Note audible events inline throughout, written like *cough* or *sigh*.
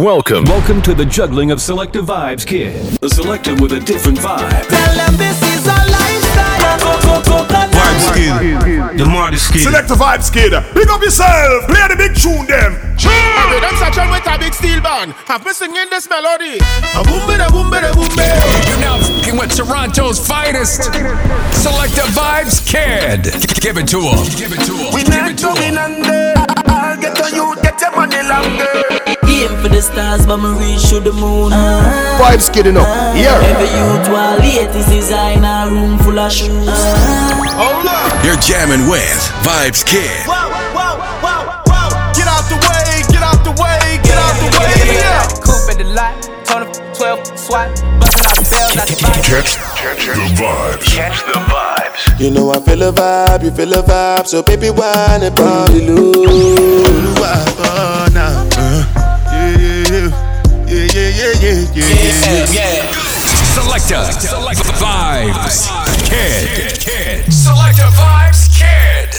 Welcome. Welcome to the juggling of Selective Vibes Kid. The selective with a different vibe. Tell them this is a lifestyle. Vibes Kid. The Martis Kid. Select the vibes, kid. Pick up yourself. Play the big tune, them. Every them such with a big steel band. Have me singing this melody. A boom bada boom bada boom. You're now fucking with Toronto's finest. Selective Vibes Kid. Give it to him. Give it to him. We Give not it to going him. under. I'll get on you, get your money longer. Aim for the stars, but me reach to the moon. Vibes, kid, enough. Here. Every youth while latest designer room full of shoes. Hold up. You're jamming with Vibes Kid. Whoa, whoa, whoa, whoa. Get out the way, get out the way, get out the way. Yeah. Coupe at the lot, turn up 12 SWAT, busting out the bells out the body. Catch, catch the vibes. Catch the vibes. You know I feel a vibe, you feel a vibe, so baby whine and party loose. Selector. Select Vibes Kid. Kid. Selector Vibes Kid.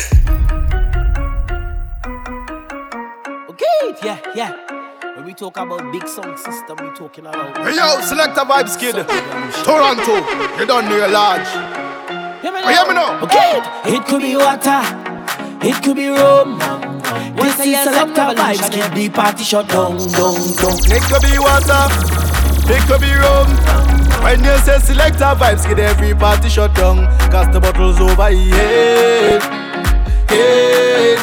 Okay, yeah, yeah. When we talk about big sound system, we talking about. Hey yo, select a vibes, kid. Toronto, you done near large. Hear me Oh, hear me now. Okay, it could be water, it could be rum. This is selector vibes, keep the party shut down, down, down. It could be water, it could be rum. When you say selector vibes, get every party shut down. Cause the bottle's over here. Hey,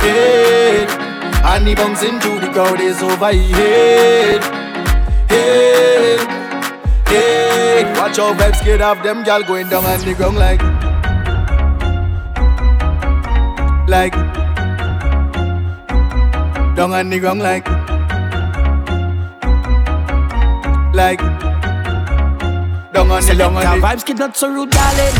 hey. And the bouncing through the crowd is over here. Hey, hey. Watch out, vibes, kid, have them gal going down on the ground like. Like. Down on the ground like. Like. Down on the Selector vibes, kid, not so rude, darling.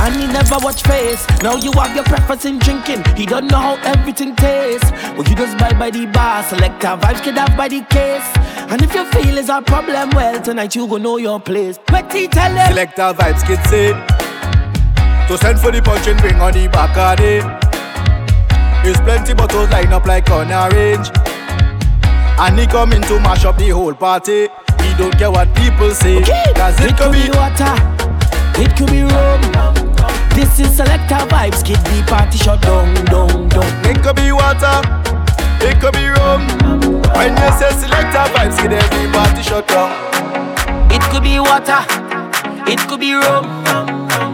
And he never watch face. Now you have your preference in drinking. He don't know how everything tastes. Well, you just buy by the bar. Selector vibes, kid, have by the case. And if you feel is a problem, well, tonight you go know your place. But he tell him. Selector vibes, kids say. To send for the punch and bring on the back of it. There's plenty bottles line up like on a range. And he coming to mash up the whole party. He don't care what people say. Okay. Cause it could be water, it could be rum. This is selector vibes, kid. The party shut down, down, down. It could be water, it could be rum. When you say selector vibes, get every party shut down. It could be water, it could be rum,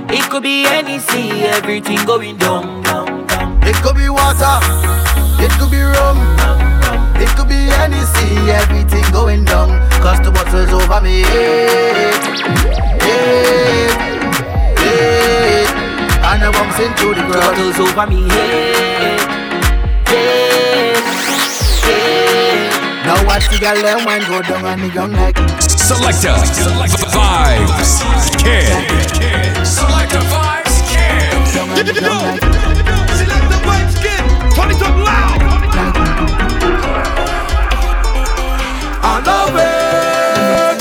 it could be any sea. Everything going down. It could be water, it could be rum, it could be any sea. Everything going down, cause the bottle's over me. Hey, hey, and I'm bouncing through the crowd. Bottles over me head, head, head. Now watch the girl them wine go down on the ground like. Selector. Select Vibes Kid. Selector Vibes Kid. I love it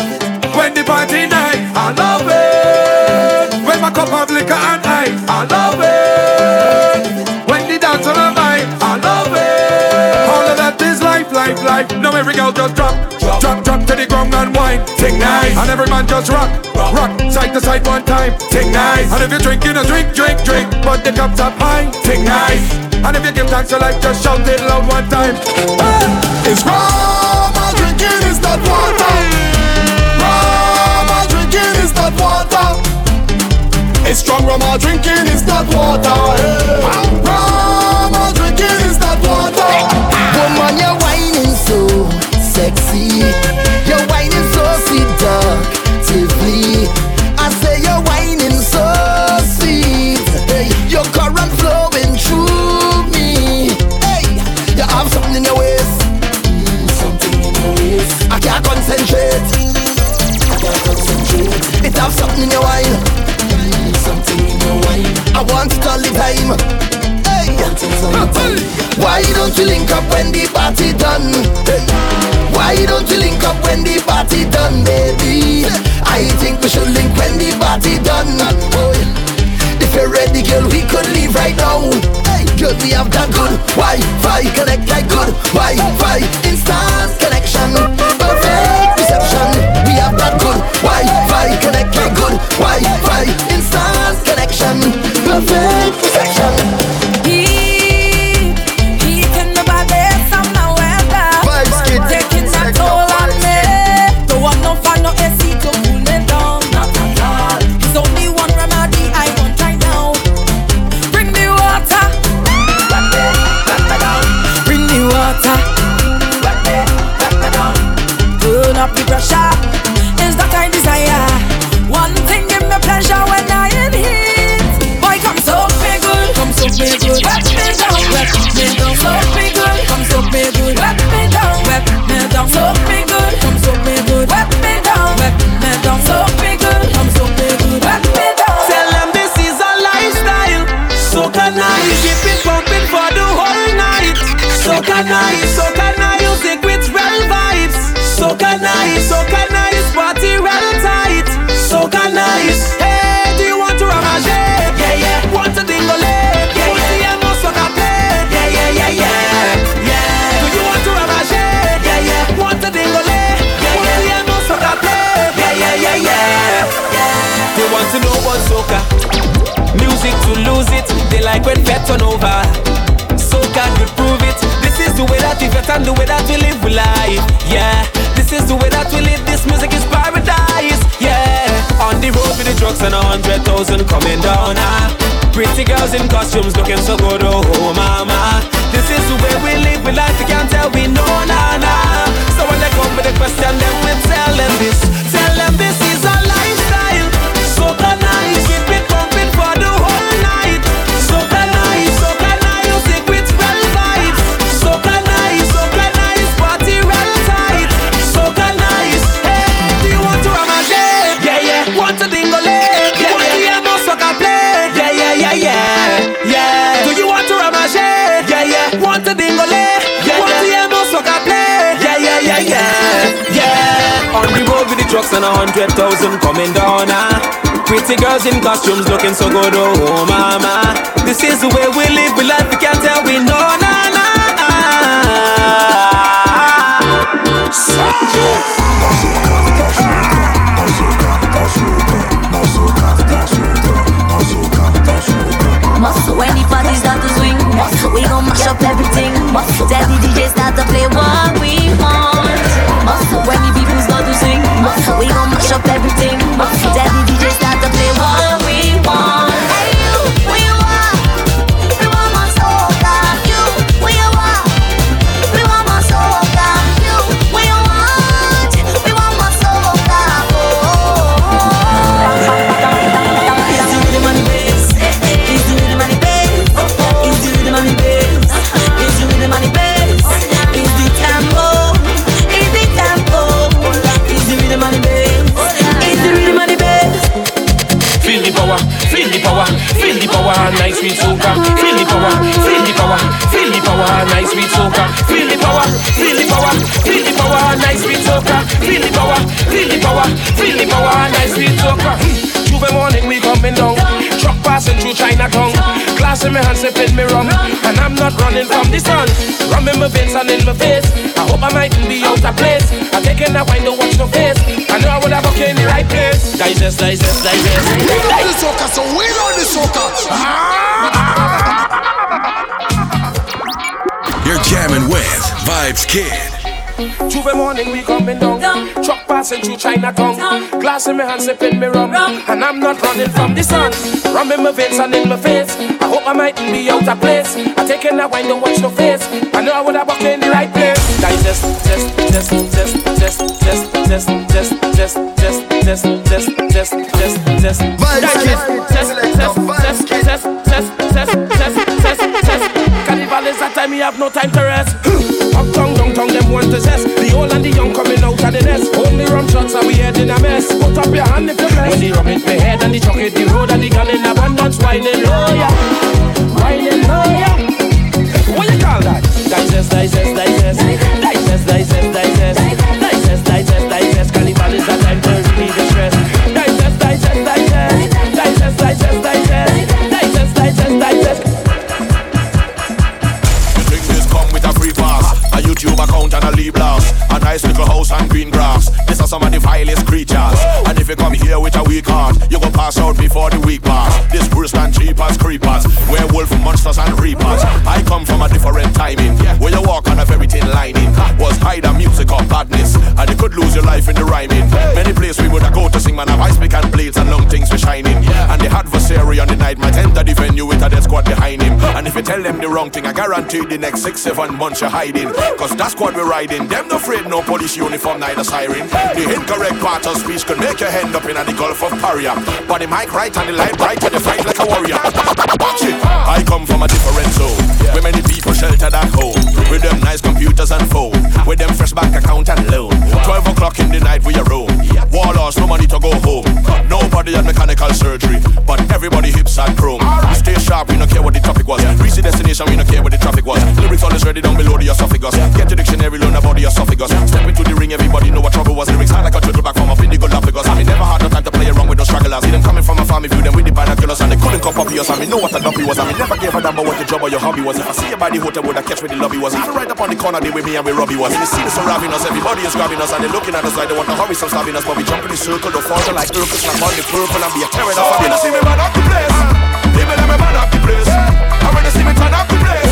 when the party night. I love it when my cup of liquor and ice. I love it when the dance on a vibe. I love it. All of that is life, life, life. Now every girl just drop, drop, drop, to the ground and wine. Ting nice, and every man just rock, rock, side to side one time. Ting nice, and if you're drinking a drink, drink, drink, but the cups up high. Ting nice, and if you give thanks to life, just shout it loud one time. It's I'm drinking is not water. Rum, I'm drinking is not water. It's strong rum, I'm drinking is not water. Rum, I'm drinking is not water. Woman, you're whining so sexy. In your wine. Mm, something in your. I want it all the time. Hey, why don't you link up when the party done? Why don't you link up when the party done, baby? I think we should link when the party done. If you're ready, girl, we could leave right now. Girl, we have got good Wi-Fi, connect like good Wi-Fi, instant connection. Thousand coming down. Ah. Pretty girls in costumes looking so good, oh, oh mama. This is the way we live we life. You can't tell we know, nah, nah. So when they come with a question, then we. Tell them this road trucks and a hundred thousand coming down. Ah. Pretty girls in costumes looking so good, oh mama. This is the way we live, we life, we can't tell we know, nah, nah. Muscle when the party start to swing. Muscle we gon' mash up everything. Muscle tell the DJ start to play what we want. Muscle when the people we gon' mash up everything. Sipping me rum, and I'm not running from the sun. Rum in my veins and in my face. I hope I mightn't be out of place. I'm taking a wine, don't watch no face. I know I would have okay in the right place. Digest, digest, digest. We know the soca, so we know the soca. Ah! You're jamming with Vibes Kid. Tuesday morning we coming down, truck passing through Chinatown. Glass in my hand, sipping me rum, and I'm not running from the sun. Rum in my veins and in my face. I hope I mightn't be out of place. I taking that wine, don't watch no face. I know I would have walked in the right place. Digest, test, test, test, test, test, test, test, test, test, test, test, test, test, test. Digest, test, test, test, test, time, we have no time to rest. *laughs* Uptown, downtown, them want to zest. The old and the young coming out of the nest. Only rum shots and we head in a mess. Put up your hand if you're blessed. When the rum hit my head and the chocolate, the road and the gun in abundance, whining low, yeah. Whining low, yeah. What you call that? Digest, digest. Digest, digest, digest. And green grass. These are some of the vilest creatures. And if you come here with a weak heart, you go pass out before the week pass. This worse than cheapers, creepers, werewolf monsters and reapers. I come from a different timing, where you walk on a very thin lining. Was high the music of badness, and you could lose your life in the rhyming. Many places we would have go to sing, man, have ice pick and blades and long things for shining. And the adversary on the night might enter the venue with a dead squad behind him. And if you tell them the wrong thing, I guarantee the next six, seven months you're hiding. Cause that's what we're riding. Them no afraid, no police uniform, neither siren. The incorrect part of speech could make your head end up in the Gulf of Paria. But the mic right and the line right and the fight like a warrior. Watch it. I come from a different zone. Where many people sheltered at home. With them nice computers and phone. With them fresh bank account and loan. 12 o'clock in the night we are roam. Warlords, no money to go home. Nobody had mechanical surgery. But everybody hips are chrome. We stay sharp, we don't care what the topic was. Reach the destination, we don't care what the traffic was. Lyrics always ready down below the esophagus. Get your dictionary, learn about the esophagus. Step into the ring, everybody know what trouble was. the view, then with the binoculars and they couldn't cop up yours. I mean, know what a dumpy was. I mean, never gave a damn about what your job or your hobby was. If I see you by the hotel, would I catch where the lobby was? Even right up on the corner, they with me and we Robbie was. And they see the surrounding us, everybody is grabbing us and they looking at us like they want to hurry some stabbing us. But we jump in the circle, the falter like Urkel, like on the purple and be a tearing. I'm gonna see me man up the place. They me me man up the place. I'm gonna see me turn up the place.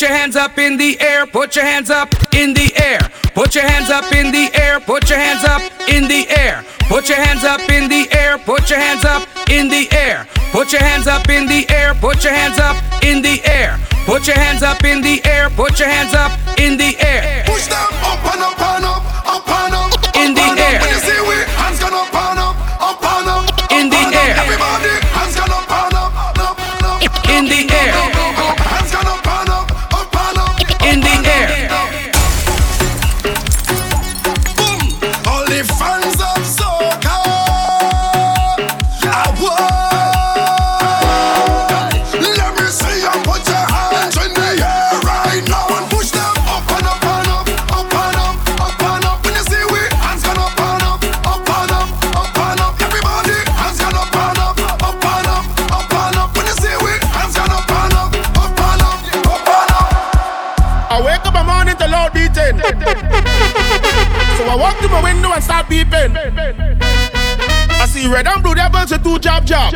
Put your hands up in the air, put your hands up in the air. Put your hands up in the air, put your hands up in the air. Put your hands up in the air, put your hands up in the air. Put your hands up in the air, put your hands up in the air. Put your hands up in the air, put your hands up in the air. Push them up red and blue devils a two job job.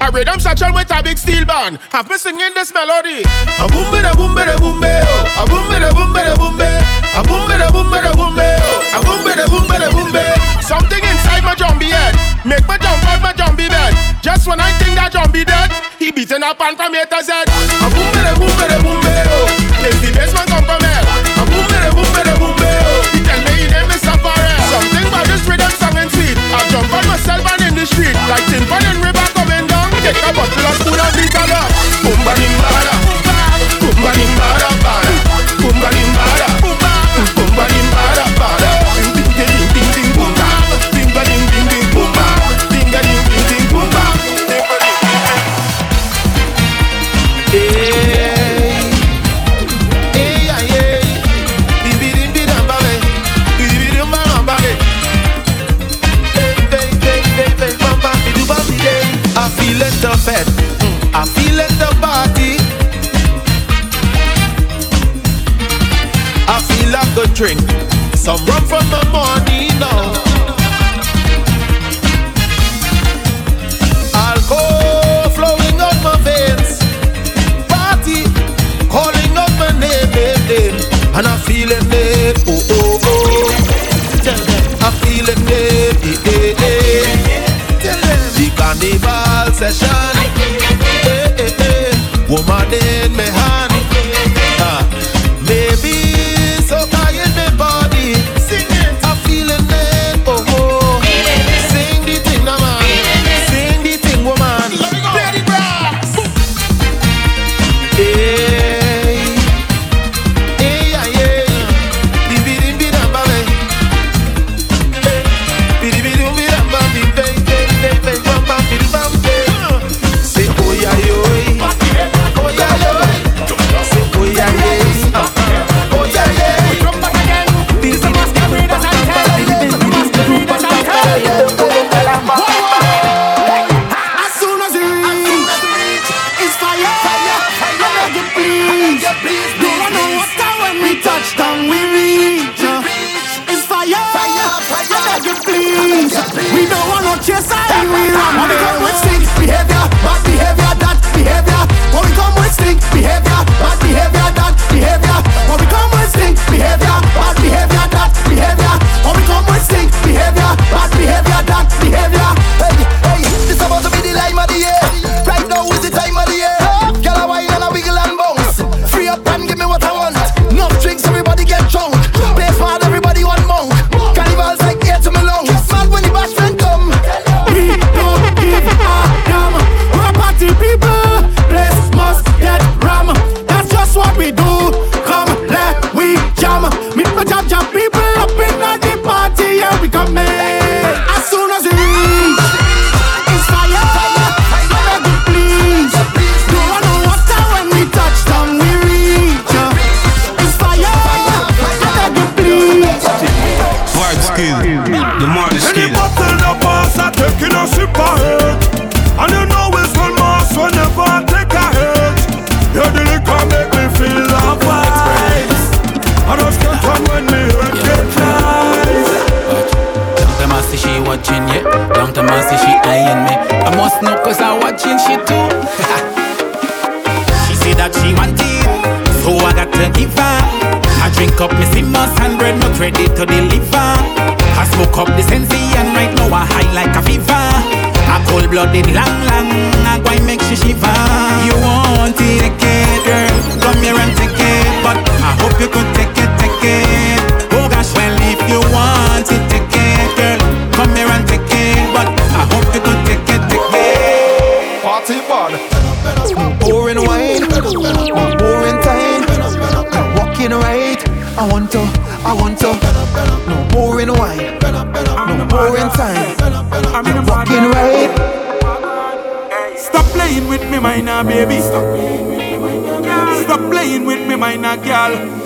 I read them satchel with a big steel band. Have me singing this melody. A boom bada boom bada boom be oh. A boom bada boom bada boom be. A boom bada boom bada boom be oh. A boom bada boom bada boom be. Something inside my jumbie head make me jump out my jumbie bed. Just when I think that jumbie dead, he beaten up and from A to Z. A boom bada boom bada boom be oh. If the basement jump on myself and in the street Like tin pan and river coming down. Take a bottle of and beat a lot Boom ba ding ba da. Boom ba ding ba da ba. da drink some rum from the morning now. Alcohol flowing out my veins, party calling out my name, name, name, and I'm feeling.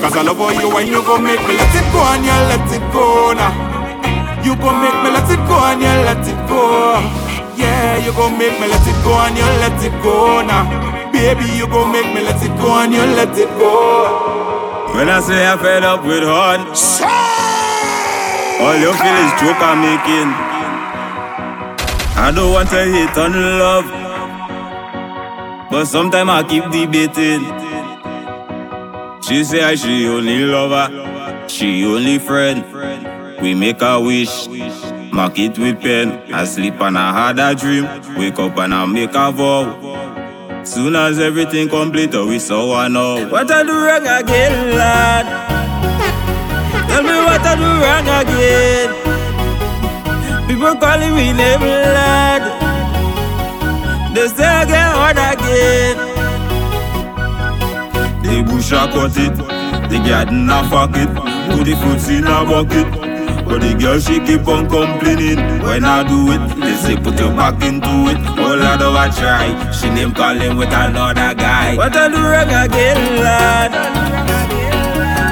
Cause I love you when you go make me let it go and you let it go now. You go make me let it go and you let it go. Yeah, you go make me let it go and you let it go now. Baby, you go make me let it go and you let it go. When I say I fed up with hard, all you feel is joke I'm making. I don't want to hate on love, but sometimes I keep debating. She say I she only lover, she only friend. We make a wish, mark it with pen. I sleep and I had a dream, wake up and I make a vow. Soon as everything complete, oh, we saw one now. What I do wrong again, lad? Tell me what I do wrong again. People calling me name, lad. They say I get hard again. The bush a cut it, the garden a fuck it, put the fruits in a bucket. But the girl she keep on complaining. When I do it, they say put your back into it. Oh Lord, oh I try. She name calling with another guy. What I do wrong again, lad?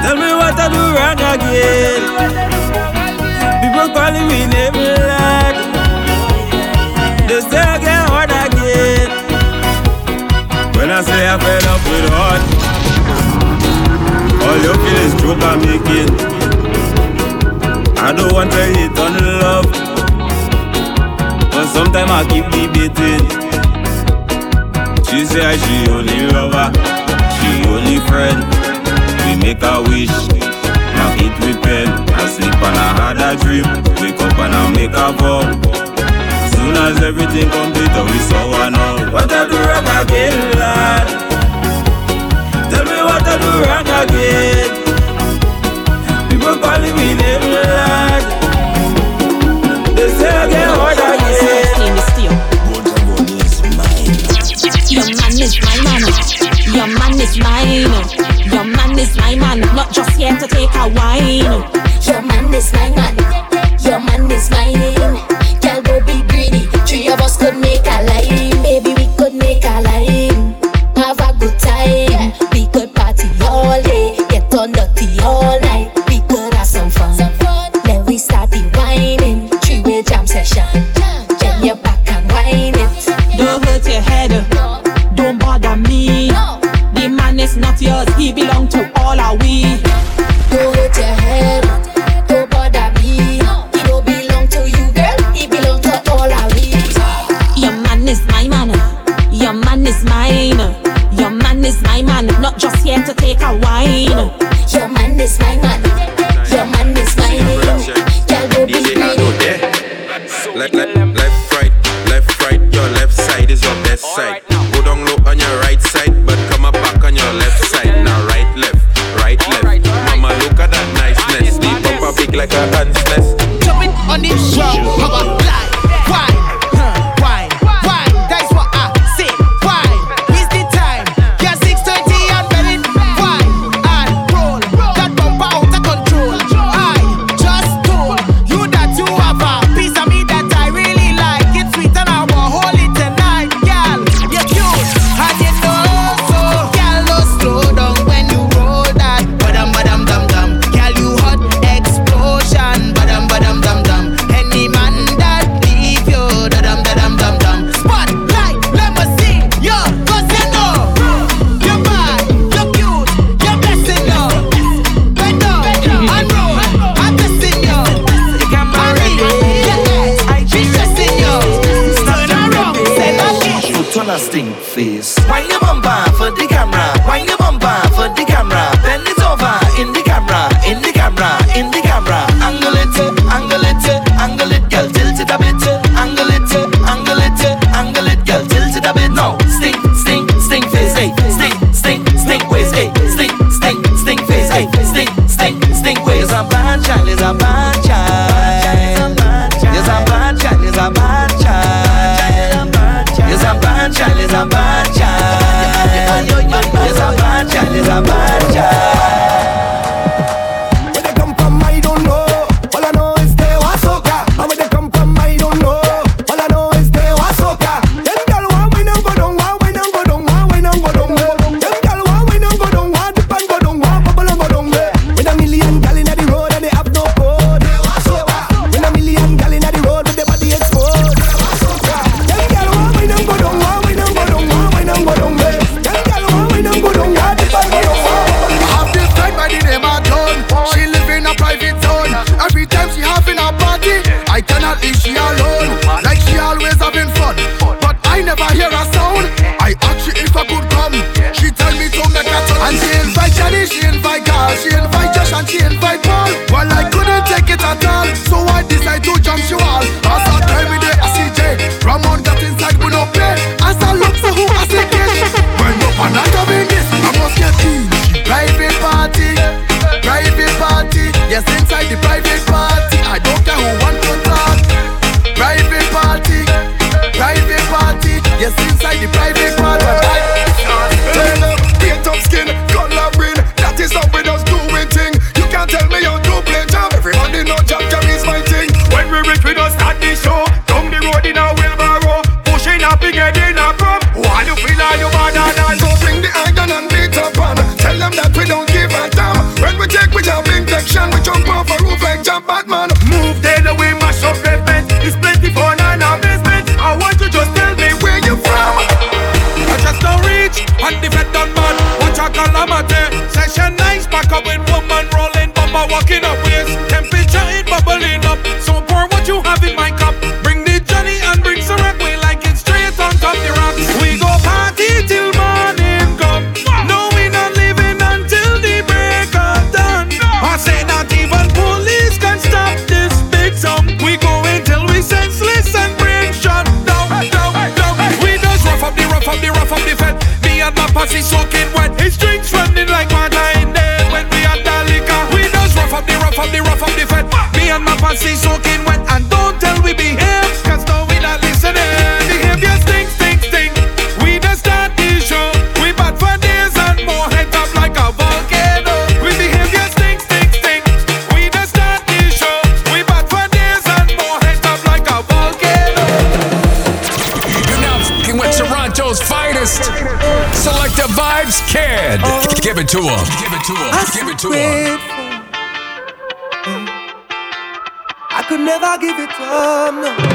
Tell me what I do wrong again. People calling me name, lad. They say I get hard again. When I say I fed up with All you feel is joke I'm making I don't want to hate on love, but sometimes I keep debating. She say she only lover, she only friend. We make a wish, now it with pen. I sleep and I had a dream, wake up and I make a vow. Soon as everything complete, we saw one now. What I do wrong again, lad? Tell me what I do wrong again. People calling me name, lad. They say I get hard again. Your man is my man. Your man is mine. Your man is my man. Not just here to take a wine. Your man is my man. Your man is mine. give it to her. I could never give it to him, no.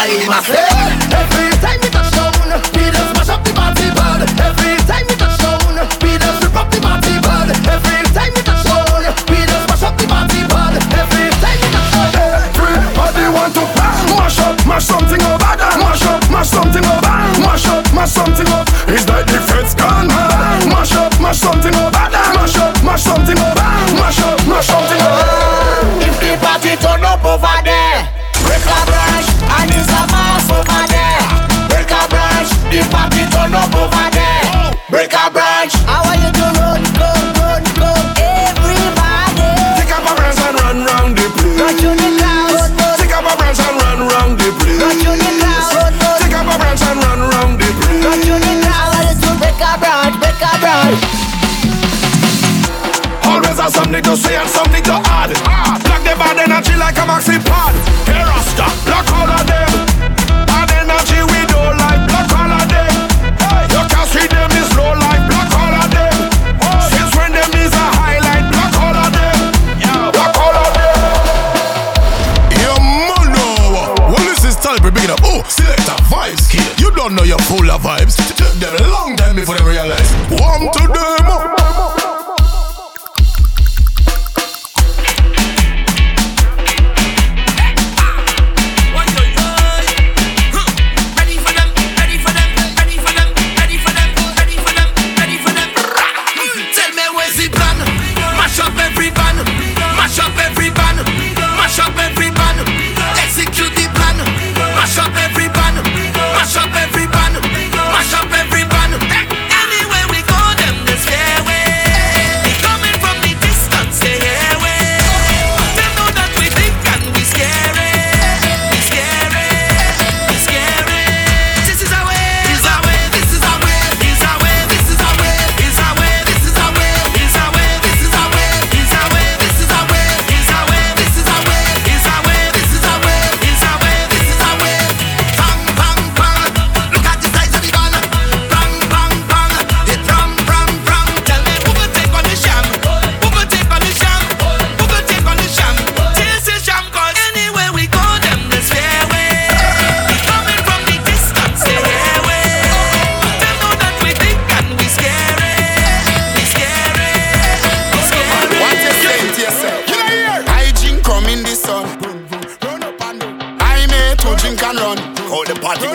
body myself. Every time it's touch down, we just mash up the party bad. Every time it's touch down, we just rip up the party bad. Every time it's touch down, we just mash up the party bad. Every time it's touch down, everybody want to bang, mash up, mash something over, mash up, mash something over, mash up, mash something.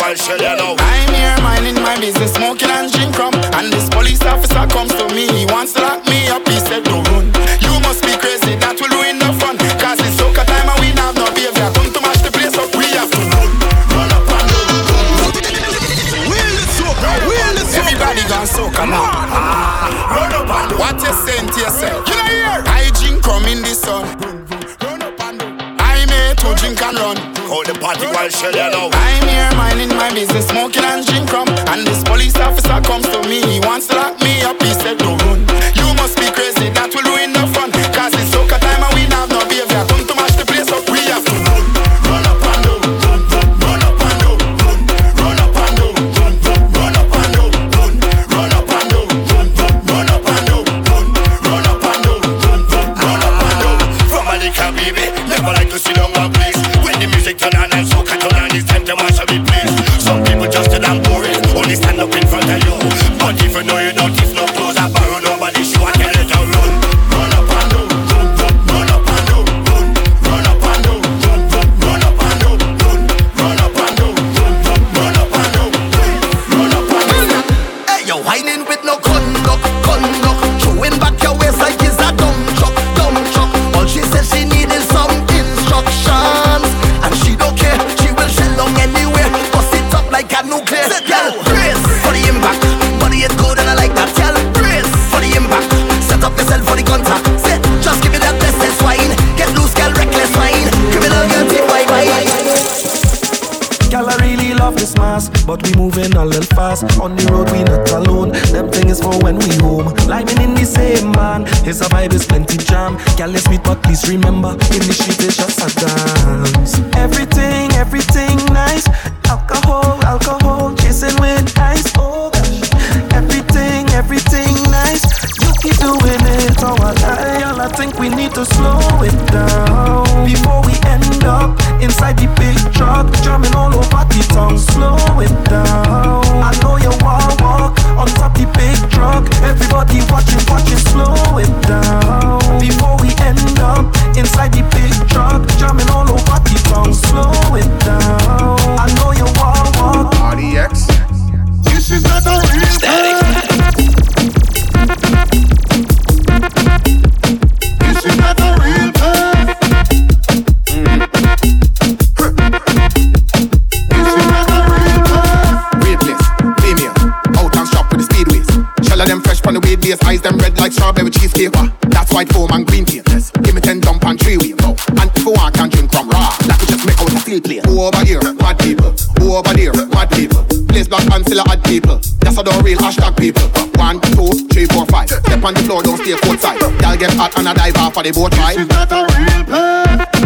I'll show you now. I'm here minding my business, smoking and drink rum. And this police officer comes to me, he wants to lock me up. He said, Don't run. You must be crazy, that will ruin the fun. Cause it's soca time and we have no behavior. Come to match the place up, we have to run. Run up and run. Wheel it soca, wheel it soca. Everybody gone soca now. Ah. Run up and run. What you saying to yourself? party while shell you know. I'm here minding my business, smoking and drinking rum. And this police officer comes to me, he wants to lock me up. He said, Don't run. You paper. That's white foam and green paintless. Give me ten jump and three wheel now. And I want can drink from raw. That we just make out a steel plate. Who over here, mad people. Who over there, mad people. Place black and still add people. That's a the real hashtag people. One, two, three, four, five. Step on the floor, don't stay outside. Y'all get hot and I dive off for the boat ride. This is not a real place.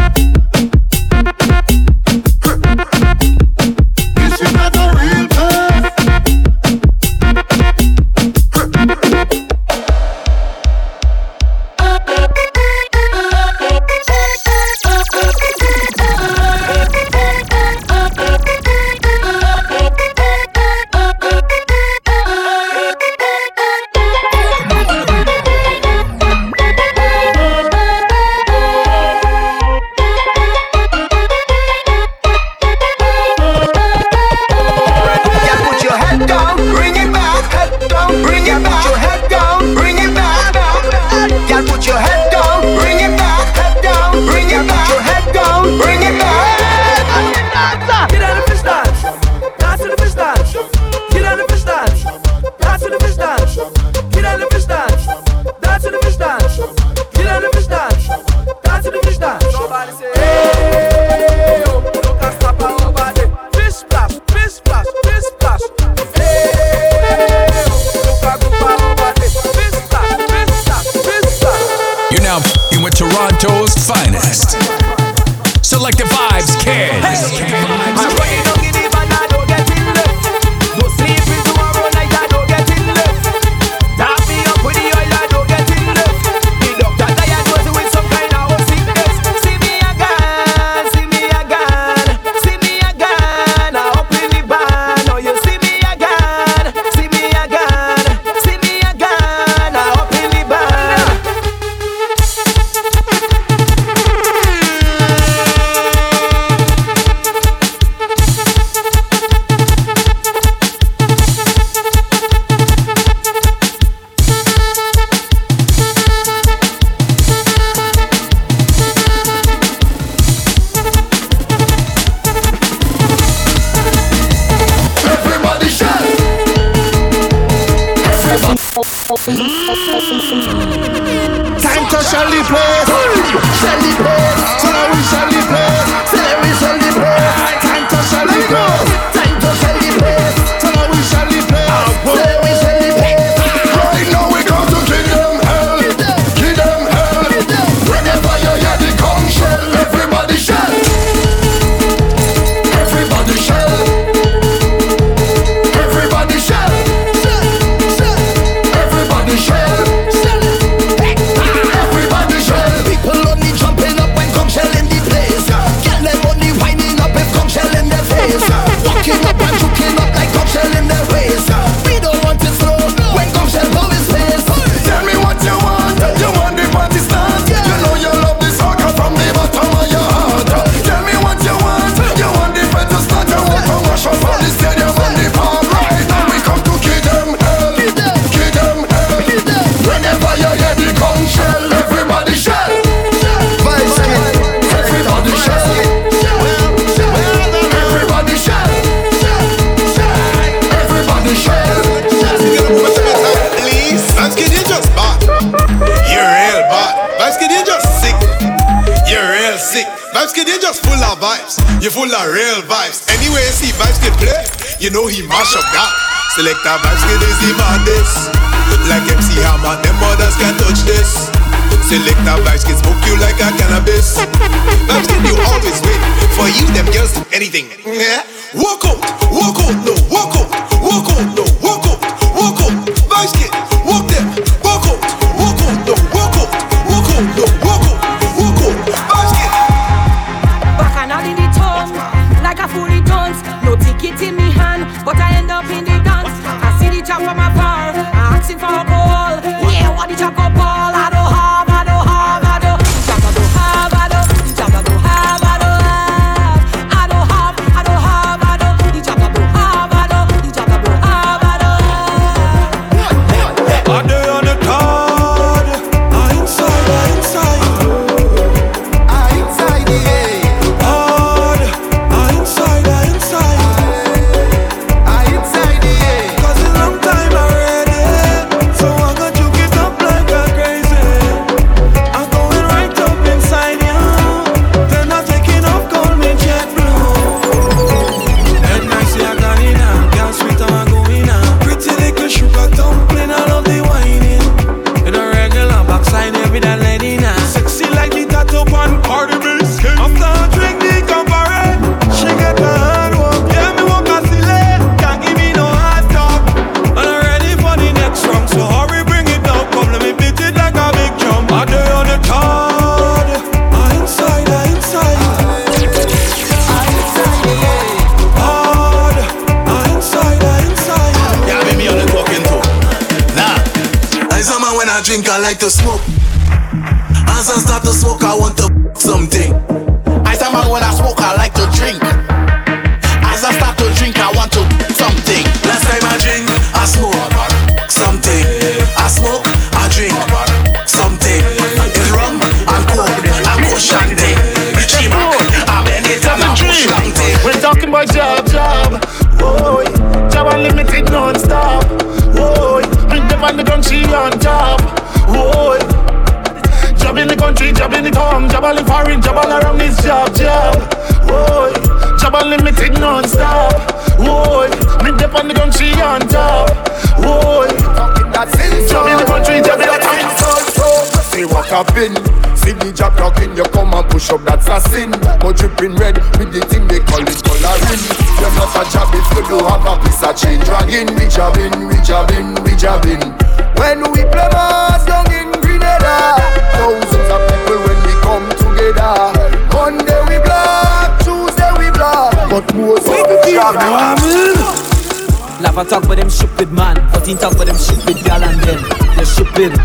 Time to shall play, shall we we full of real vibes. Anyway, see vibes get play, you know he mash up that. Selector vibes get is him on this. Like MC Hammer, them others can touch this. Selector vibes get smoke you like a cannabis. Vibes get you always wait. For you, them girls do anything. Yeah, Walk out, walk out, no. a job if you do have a piece of change. Dragging, we jobbing, we jobbing, we jobbing. When we play mass down in Grenada, thousands of people when we come together. Monday we block, Tuesday we block, but most of the job. Lava talk with them stupid man, 14 talk with them stupid girl and them. They're stupid,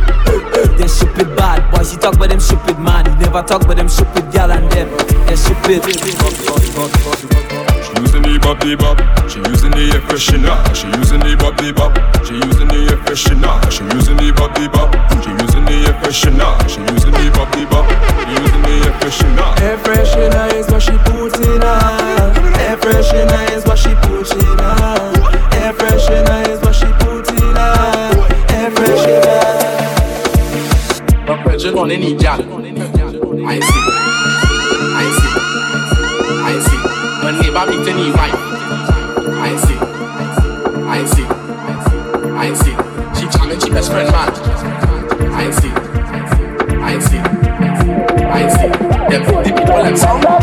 they're stupid bad. Boys, you talk with them stupid man, you never talk with them stupid girl and them. They're stupid bop the bop. She using the air freshener. She using the bop the bop. She using the air freshener. She using the bop the bop. She using the air freshener. She using the bop the bop. She using the air freshener. Air freshener is what she puts in her. Air freshener is what she puts in her. Air freshener is what she puts in her. Air freshener. But pressure on any gal. I see. about me telling you why. I ain't sick. I ain't sick. I ain't sick. She challenged she best friend mad. I ain't sick. I ain't sick. I ain't sick. Them the people them sound.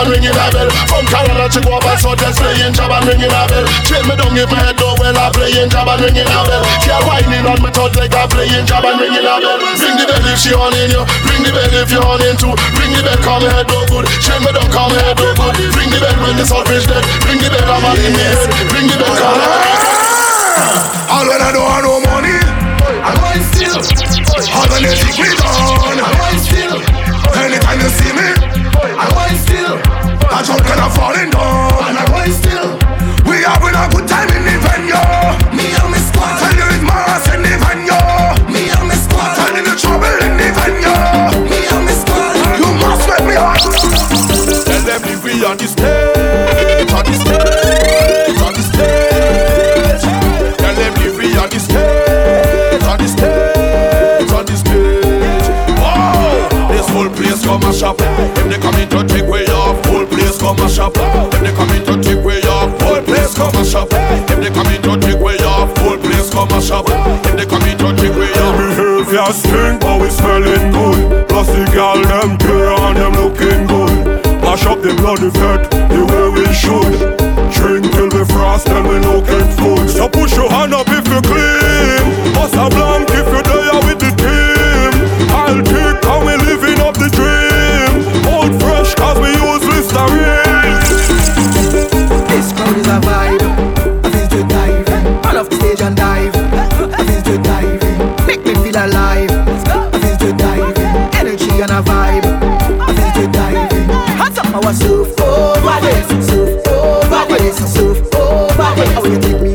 and ringing a bell. From Canada to Guava, so just playing job and ringing a bell. Chain me down if I do when I playing job and ringing a bell. Girl whining on me third like I playing job and ringing a bell. Ring the bell if she on in you, ring the bell if you on in too. Ring the bell, me head do good. chain me down, me head do good. Ring the bell when the selfish dead. Ring the bell, I'm on in me head. Ring the bell, come here. All when I don't have no money, I want still. All when they take me down. Cause I'm in down? And I going still. We are a good time in the venue. Me and my squad. Tell you it's in the venue. Me and my squad. Tell you the trouble in the venue. Me and my squad. You must make me hot. Tell them if we on the stage, on the stage, on the stage. Tell them if we on the stage, this whole place come a shop. If they come in to come mash up. If they come in to take way off, whole place come mash up. If they come in to take way off, whole place come mash up. If they come in to take way off. Behavior stink, but we smelling good. Plus the girl them care and them looking good. Mash up the bloody fat the way we should. Drink till we frost and we looking food. So push your hand up if you clean. Bust a blanket. over this, over this, over this. Oh, you take me.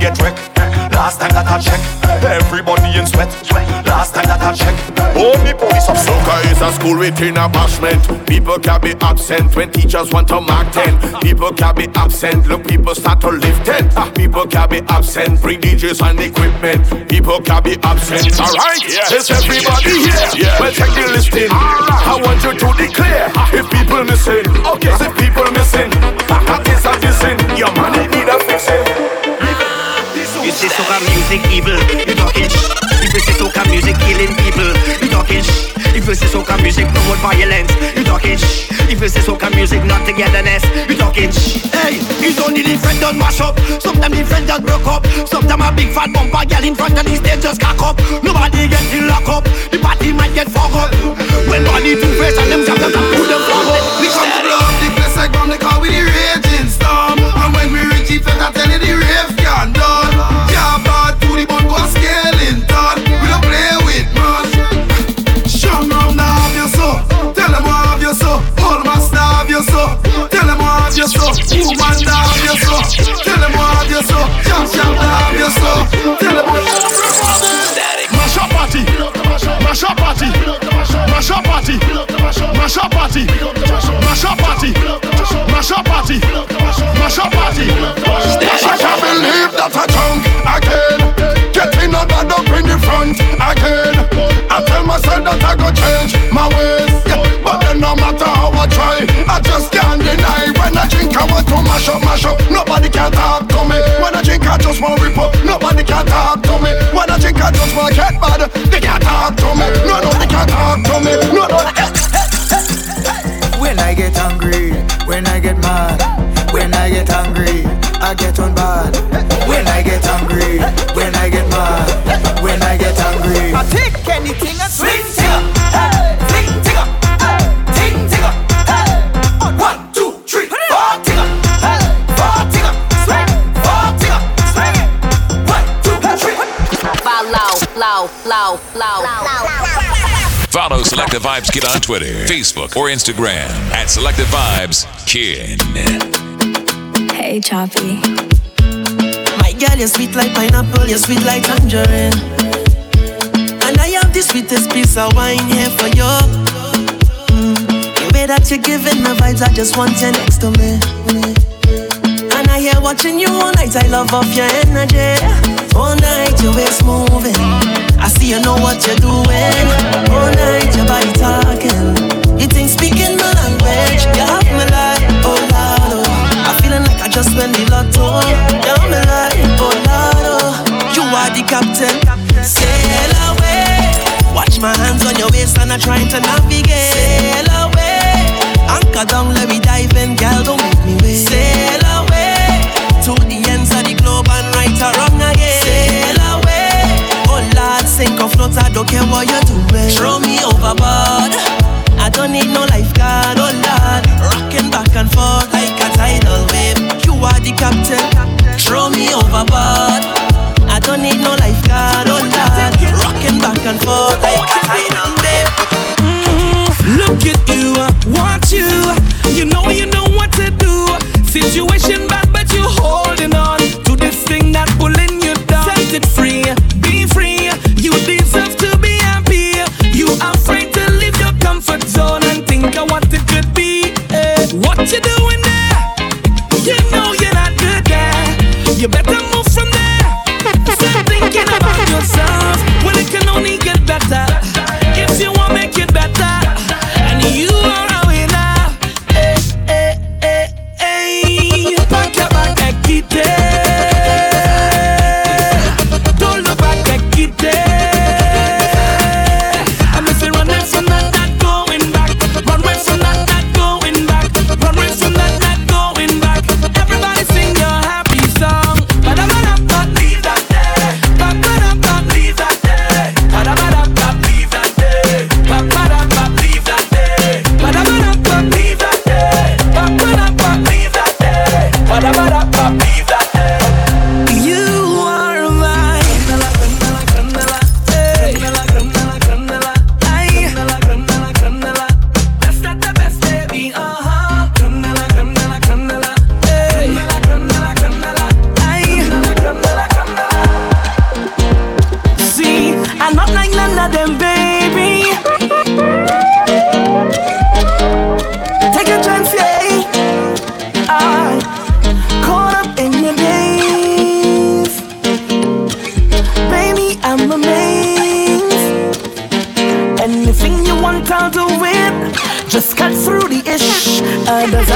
Get wrecked. Last time that I check, everybody in sweat. Last time that I check, only police up. Soca is a school within a bashment. People can be absent when teachers want to mark 10. People can be absent, look, people start to lift 10. Ah, People can be absent, bring DJs and equipment. People can be absent, alright? Is everybody here? Well, check the listing. I want you to declare if people missing. Okay, if people missing, that is a dissing. Your money need a fixing. You say soca music evil, you talking sh. If you say soca music killing people, you talking sh. If you say soca music promote violence, you talking sh. If you say soca music not togetherness, you talking sh. Hey, it's only the friend done mash up. Sometimes the friend just broke up. Sometimes a big fat bumper girl in front of the stage just cock up. Nobody getting locked up. The party might get fucked up. When body two face and them jam them and put them flag up. We come to blow up the place like bomb, they call we the raging storm. And it, I tell you the rave can done. Yeah, bad to the bone, go scaling done. We don't play with much. Strong round now have your soul. Tell them what have your soul. All master have your soul. Tell them what have your soul. Woman have your soul. Tell them what have your soul. Jump now have your soul. Tell them. Mash up party, mash up party, mash up party, mash up party, mash up party, mash up party, mash up party. I can't believe that I drunk again. Getting a bad up in the front again. I tell myself that I go change my ways. Yeah, but then no matter how I try, I just can't deny. When I drink, I want to mash up, mash up. Nobody can talk to me. When I drink, I just want to rip up. Nobody can talk to me. When I drink, I just want to get bad. They can't talk to me. No, no, they can't talk to me. No, no. When I get hungry, when I get mad, when I get hungry, I get on bad. When I get hungry, when I get mad, when I get hungry, I take anything Follow Selective Vibes Kid on Twitter, Facebook, or Instagram at Selective Vibes Kid. Hey, Choppy. My girl, you're sweet like pineapple, you're sweet like tangerine. And I have the sweetest piece of wine here for you. Mm. The way that you're giving the vibes, I just want you next to me. And I hear watching you all night, I love off your energy. All night, your waist moving. I see you know what you're doing. All night, your body talking. You think speaking my language, you have me like, oh Lord, oh. I'm feeling like I just went the lotto. You have me like, oh Lord, oh. You are the captain. Sail away. Watch my hands on your waist and I'm trying to navigate. Sail away. Anchor down, let me dive in, girl, don't make me wait. Sail away to the ends of the globe and right or wrong again. Float, I don't care what you're doing. Throw me overboard. I don't need no lifeguard, oh Lord. Rocking back and forth like a tidal wave. You are the captain. Throw me overboard. I don't need no lifeguard, oh Lord. Rocking back and forth like a tidal wave. Mm-hmm. Look at you, want you. You know you know what to do. Situation bad,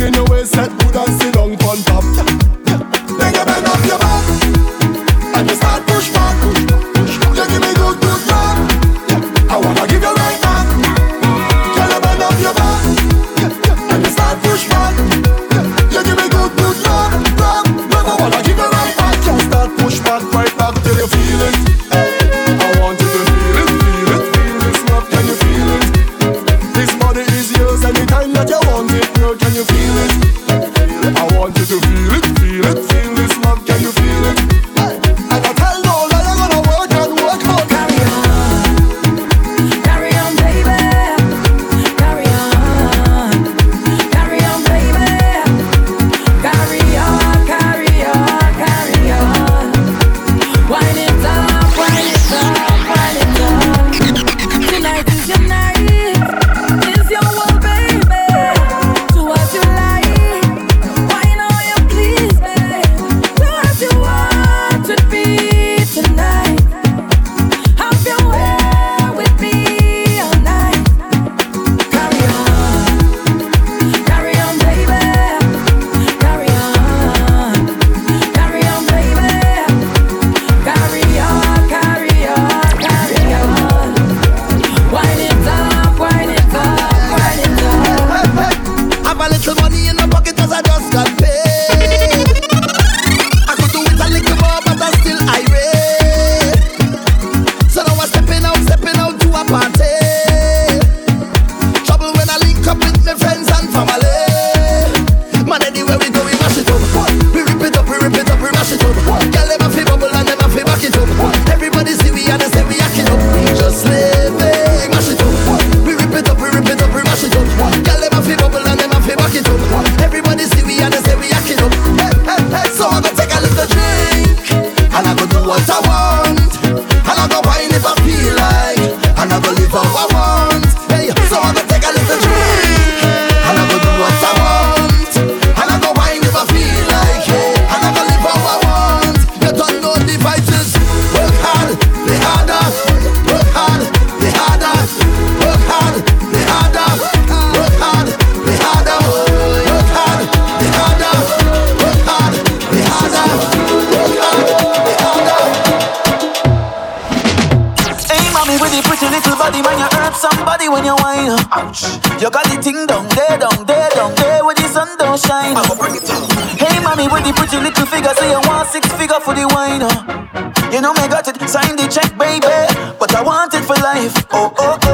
Everything in your waist set good and sit down on top. Then you bend up your back and you start push back. the thing down, day down, day down, day where the sun don't shine. Mama, bring it down. Hey, mommy, with the pretty little figure, say you want six figure for the wine. huh? You know me got it, sign the check, baby, but I want it for life. Oh, oh, oh.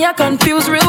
you're confused real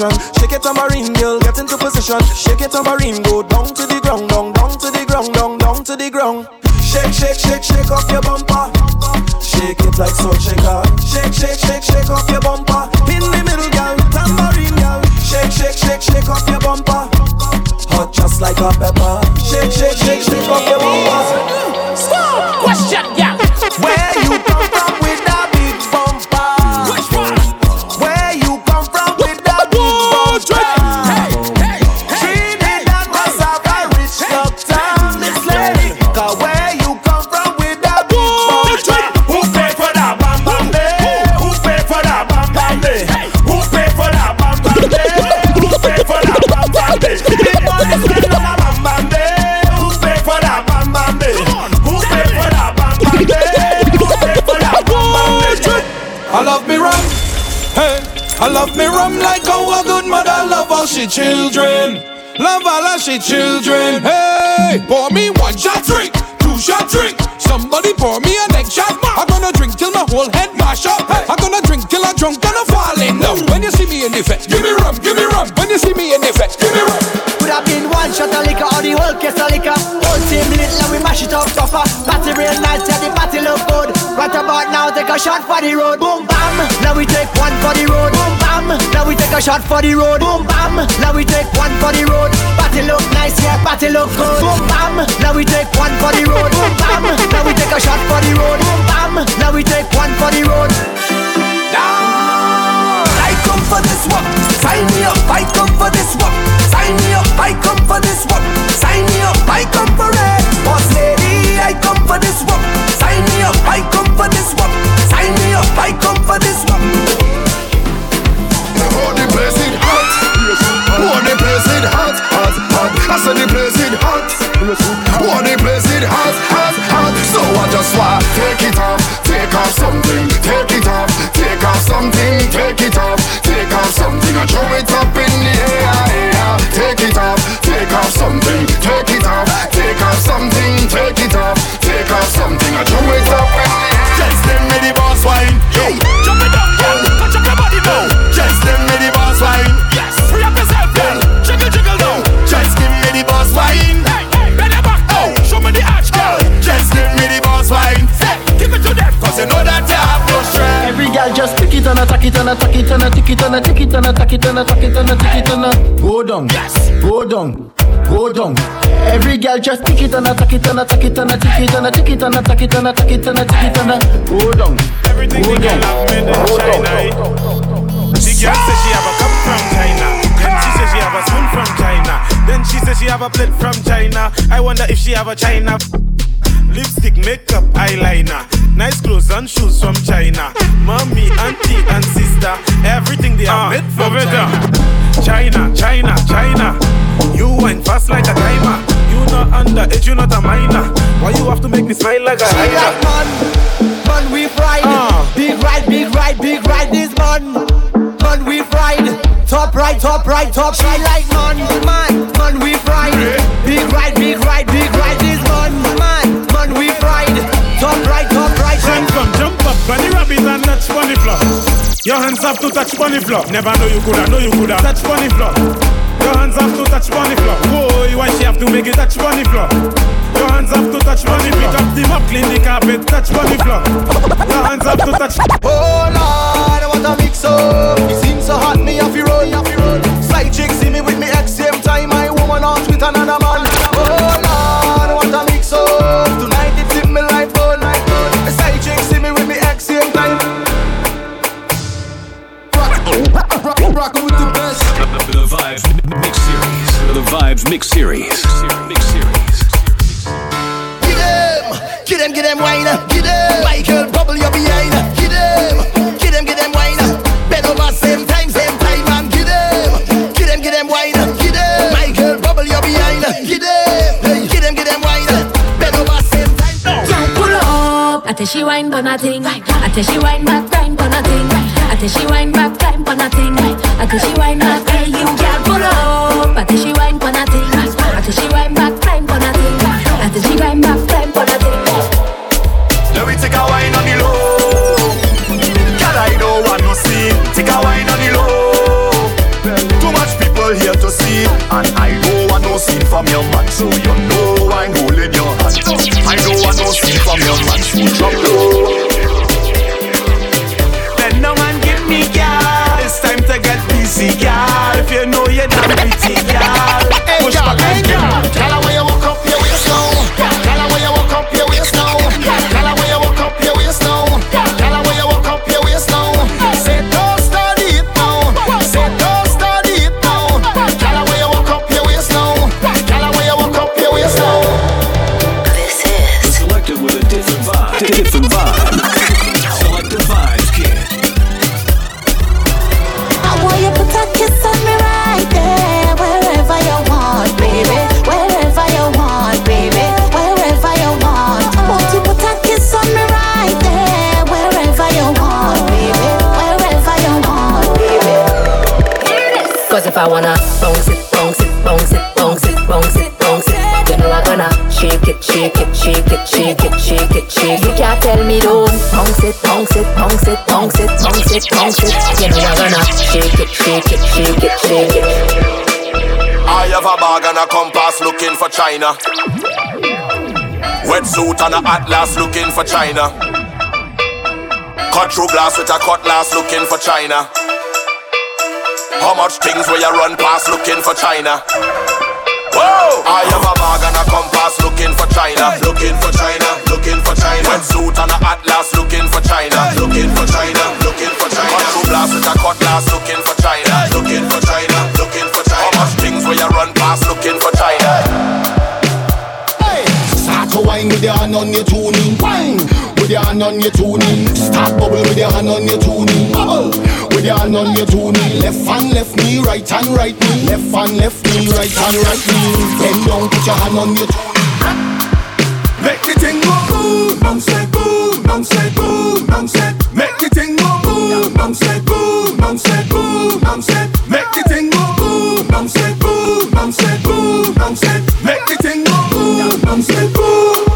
position. Shake it tambourine, girl, get into position. Shake it tambourine, go down to she children. Love all of she children. Hey, pour me one shot drink, two shot drink. Somebody pour me a next shot. I'm gonna drink till my whole head mash up. I'm gonna drink till I'm drunk and I'm falling down. When you see me in the fest, give me rum, give me rum. When you see me in the fest, give me rum. Could have been one shot of liquor or the whole case of liquor. Whole team lit and we mash it up tougher. Party real nice, yeah, the party Right about now, take a shot for the road. Boom bam, now we take one for the road. Boom bam, now we take a shot for the road. Boom bam, now we take one for the road. Party look nice, yeah, party look good. Boom bam, now we take one for the road. Boom bam, now we take a shot for the road. Boom bam, now we take one for the road. Now I come for this one. Sign me up. I come for this one. Sign me up. I come for this one. Sign me up. I come for it. Boss lady, I come for this one. Sign me up. I come for this one. Sign me up. I come for this one. Oh, the place is hot. Oh, place is hot, hot, hot. I said the place is hot. Oh, the place is hot, hot, hot. So I just want pick it and attack it and attack it and attack it and attack it and attack it and attack it and attack it and go down, yes, go down, go down. Every girl just pick it and attack it and attack it and attack it and attack it and attack it and attack it and attack it and go down, Everything go the girl down, have made in go China. down. eh? The girl say she have a cup from China. Then she say she have a spoon from China. Then she say she have a plate from China. I wonder if she have a China. Lipstick, makeup, eyeliner. Nice clothes and shoes from China. Mommy, auntie, and sister. Everything they are ah, made from China. China, China, China. You went fast like a timer. You not underage, you not a minor. Why you have to make me smile like a She hyena? like man, man we fried. Ah. Big ride, big ride, big ride this man. Man we fried. Top right, top right, top She like man, man, man we fried. Big ride, big ride, big ride this man, man, man we fried. Top right, bunny rabbit and touch bunny floor. Your hands have to touch bunny floor. Never know you coulda, know you coulda touch bunny floor. Your hands have to touch bunny floor. Whoa, you why she have to make it touch bunny floor? Your hands have to touch bunny. Pick up the mop, clean the carpet, touch bunny floor. Your hands have to touch. Oh Lord, what a mix up. Mix Series. Mix Series. Get them, get them, get them wine. Get them, Michael, bubble your behind. Get them, get them, get them wine. Bend over same time, same time, and get them, get them, get them wine. Get them, Michael, bubble your behind. Get them, hey, get them, get them wine. Bend over same time. Girl, pull up. I tell she wine but nothing. I tell she wine back, grind but nothing. I tell she wine back, climb but nothing. I tell she wine back, hey you China. Wetsuit and a atlas looking for China. Cut through glass with a cutlass looking for China. How much things will you run past looking for China? Whoa! I have a bag and a compass looking for China, looking for China, looking for China. Wetsuit and a atlas looking for China, looking for China, looking for China. Cut through glass with a cutlass looking for China, with your hand on your tuning. Wine with your hand on your tuning. Start bubble with your hand on your tuning. Bubble with your hand on your tuning. Left hand, left knee, right hand, right knee. Left hand, left knee, right hand, right knee. Bend down, put your hand on your tuning. Make the thing go boom, bounce it, boom, bounce boom, bounce. Make the thing go boom, bounce it, boom, bounce boom, bounce. Make the thing go boom, bounce it, boom, bounce boom, bounce. Make the thing go boom, bounce it, boom.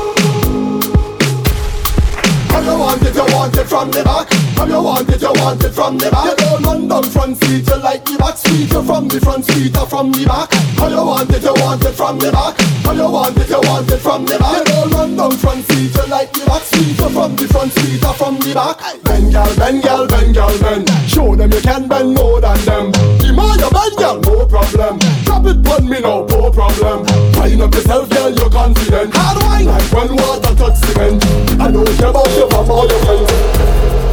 How you want it, you want it from the back. How you want it, you want it from the back. You don't run down front seat, you like the back seat. You from the front seat or from the back. How you want it, you want it from the back. How you want it, you want it from the back. You don't run down front seat, you like the back seat. You from the front seat or from the back. Bend, girl, bend, girl, bend, girl, bend. Show them you can bend more than them. The more you bend, girl, no problem. Drop it on me now, no problem. Wind up yourself, girl, you're confident. Hard wine like when water touch cement. I don't care about you from all your friends.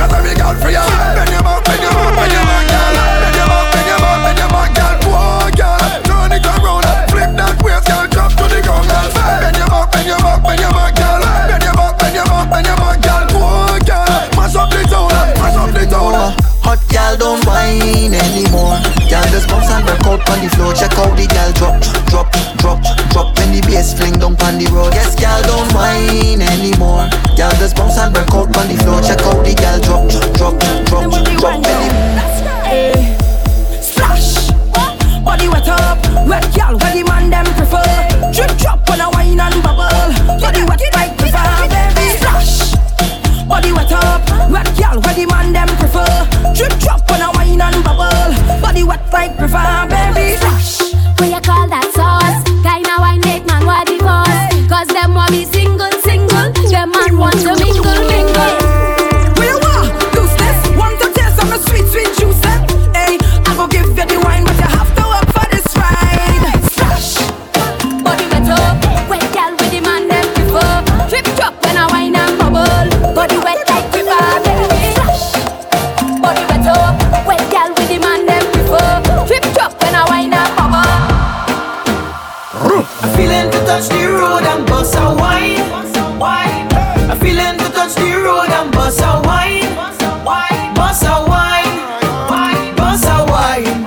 Cause every girl for you Bend your back, bend your back, bend your back, girl Bend your back, bend your back, bend your back, girl Whoa, girl Turn it around Flip that waist, girl Drop to the ground, girl Bend your back, bend your back, bend your back, girl Bend your back, bend your back, bend your back, girl Whoa, girl Mash up the town, mash up the town Hot gal don't whine anymore. Gal just bounce and work out on the floor. Check out the gal drop, drop, drop, drop when the bass fling down on the road. Yes, gal don't whine anymore. Gal just bounce and work out on the floor. Check out the gal drop, drop, drop, drop when the Splash, body wet up, wet gal, where the man them prefer. Drip drop when I wine and bubble, body wet gal, where the man them prefer. Drip drop when I wine and bubble, body wet like prefer, baby. Splash. What you call that sauce? Kinda wine make man want divorce Cause them want be single, single Them man want to touch the road and bust a wine. I'm feeling to touch the road and bust a wine. Bust a wine. Bust a wine.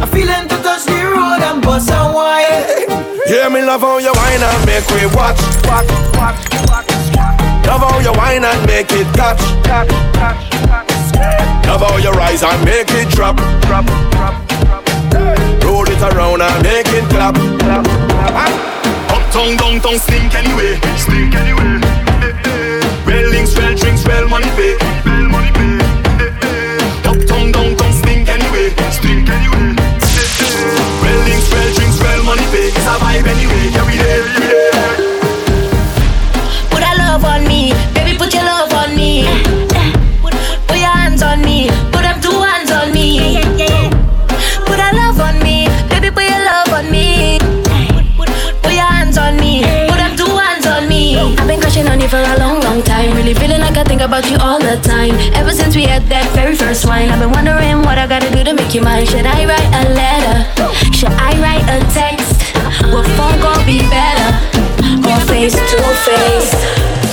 I'm feeling to touch the road and bust a wine. Yeah, me love how you whine and make we watch, watch, watch, watch. Love how you whine and make it catch, catch, catch, catch. Love how you rise and make it drop, drop, drop, drop. Roll it around and make it clap, clap, clap. Uptown, downtown, stink anyway, stink anyway. Eh, eh. Well links, well drinks, well money pay, well money pay. Eh, eh. Uptown, downtown, stink anyway, stink anyway. Eh, eh. Well links, well drinks, well money pay. It's a vibe anyway, yeah we there. You for a long, long time. Really feeling like I think about you all the time. Ever since we had that very first wine, I've been wondering what I gotta do to make you mine. Should I write a letter? Should I write a text? Will phone call be better? Or face to face?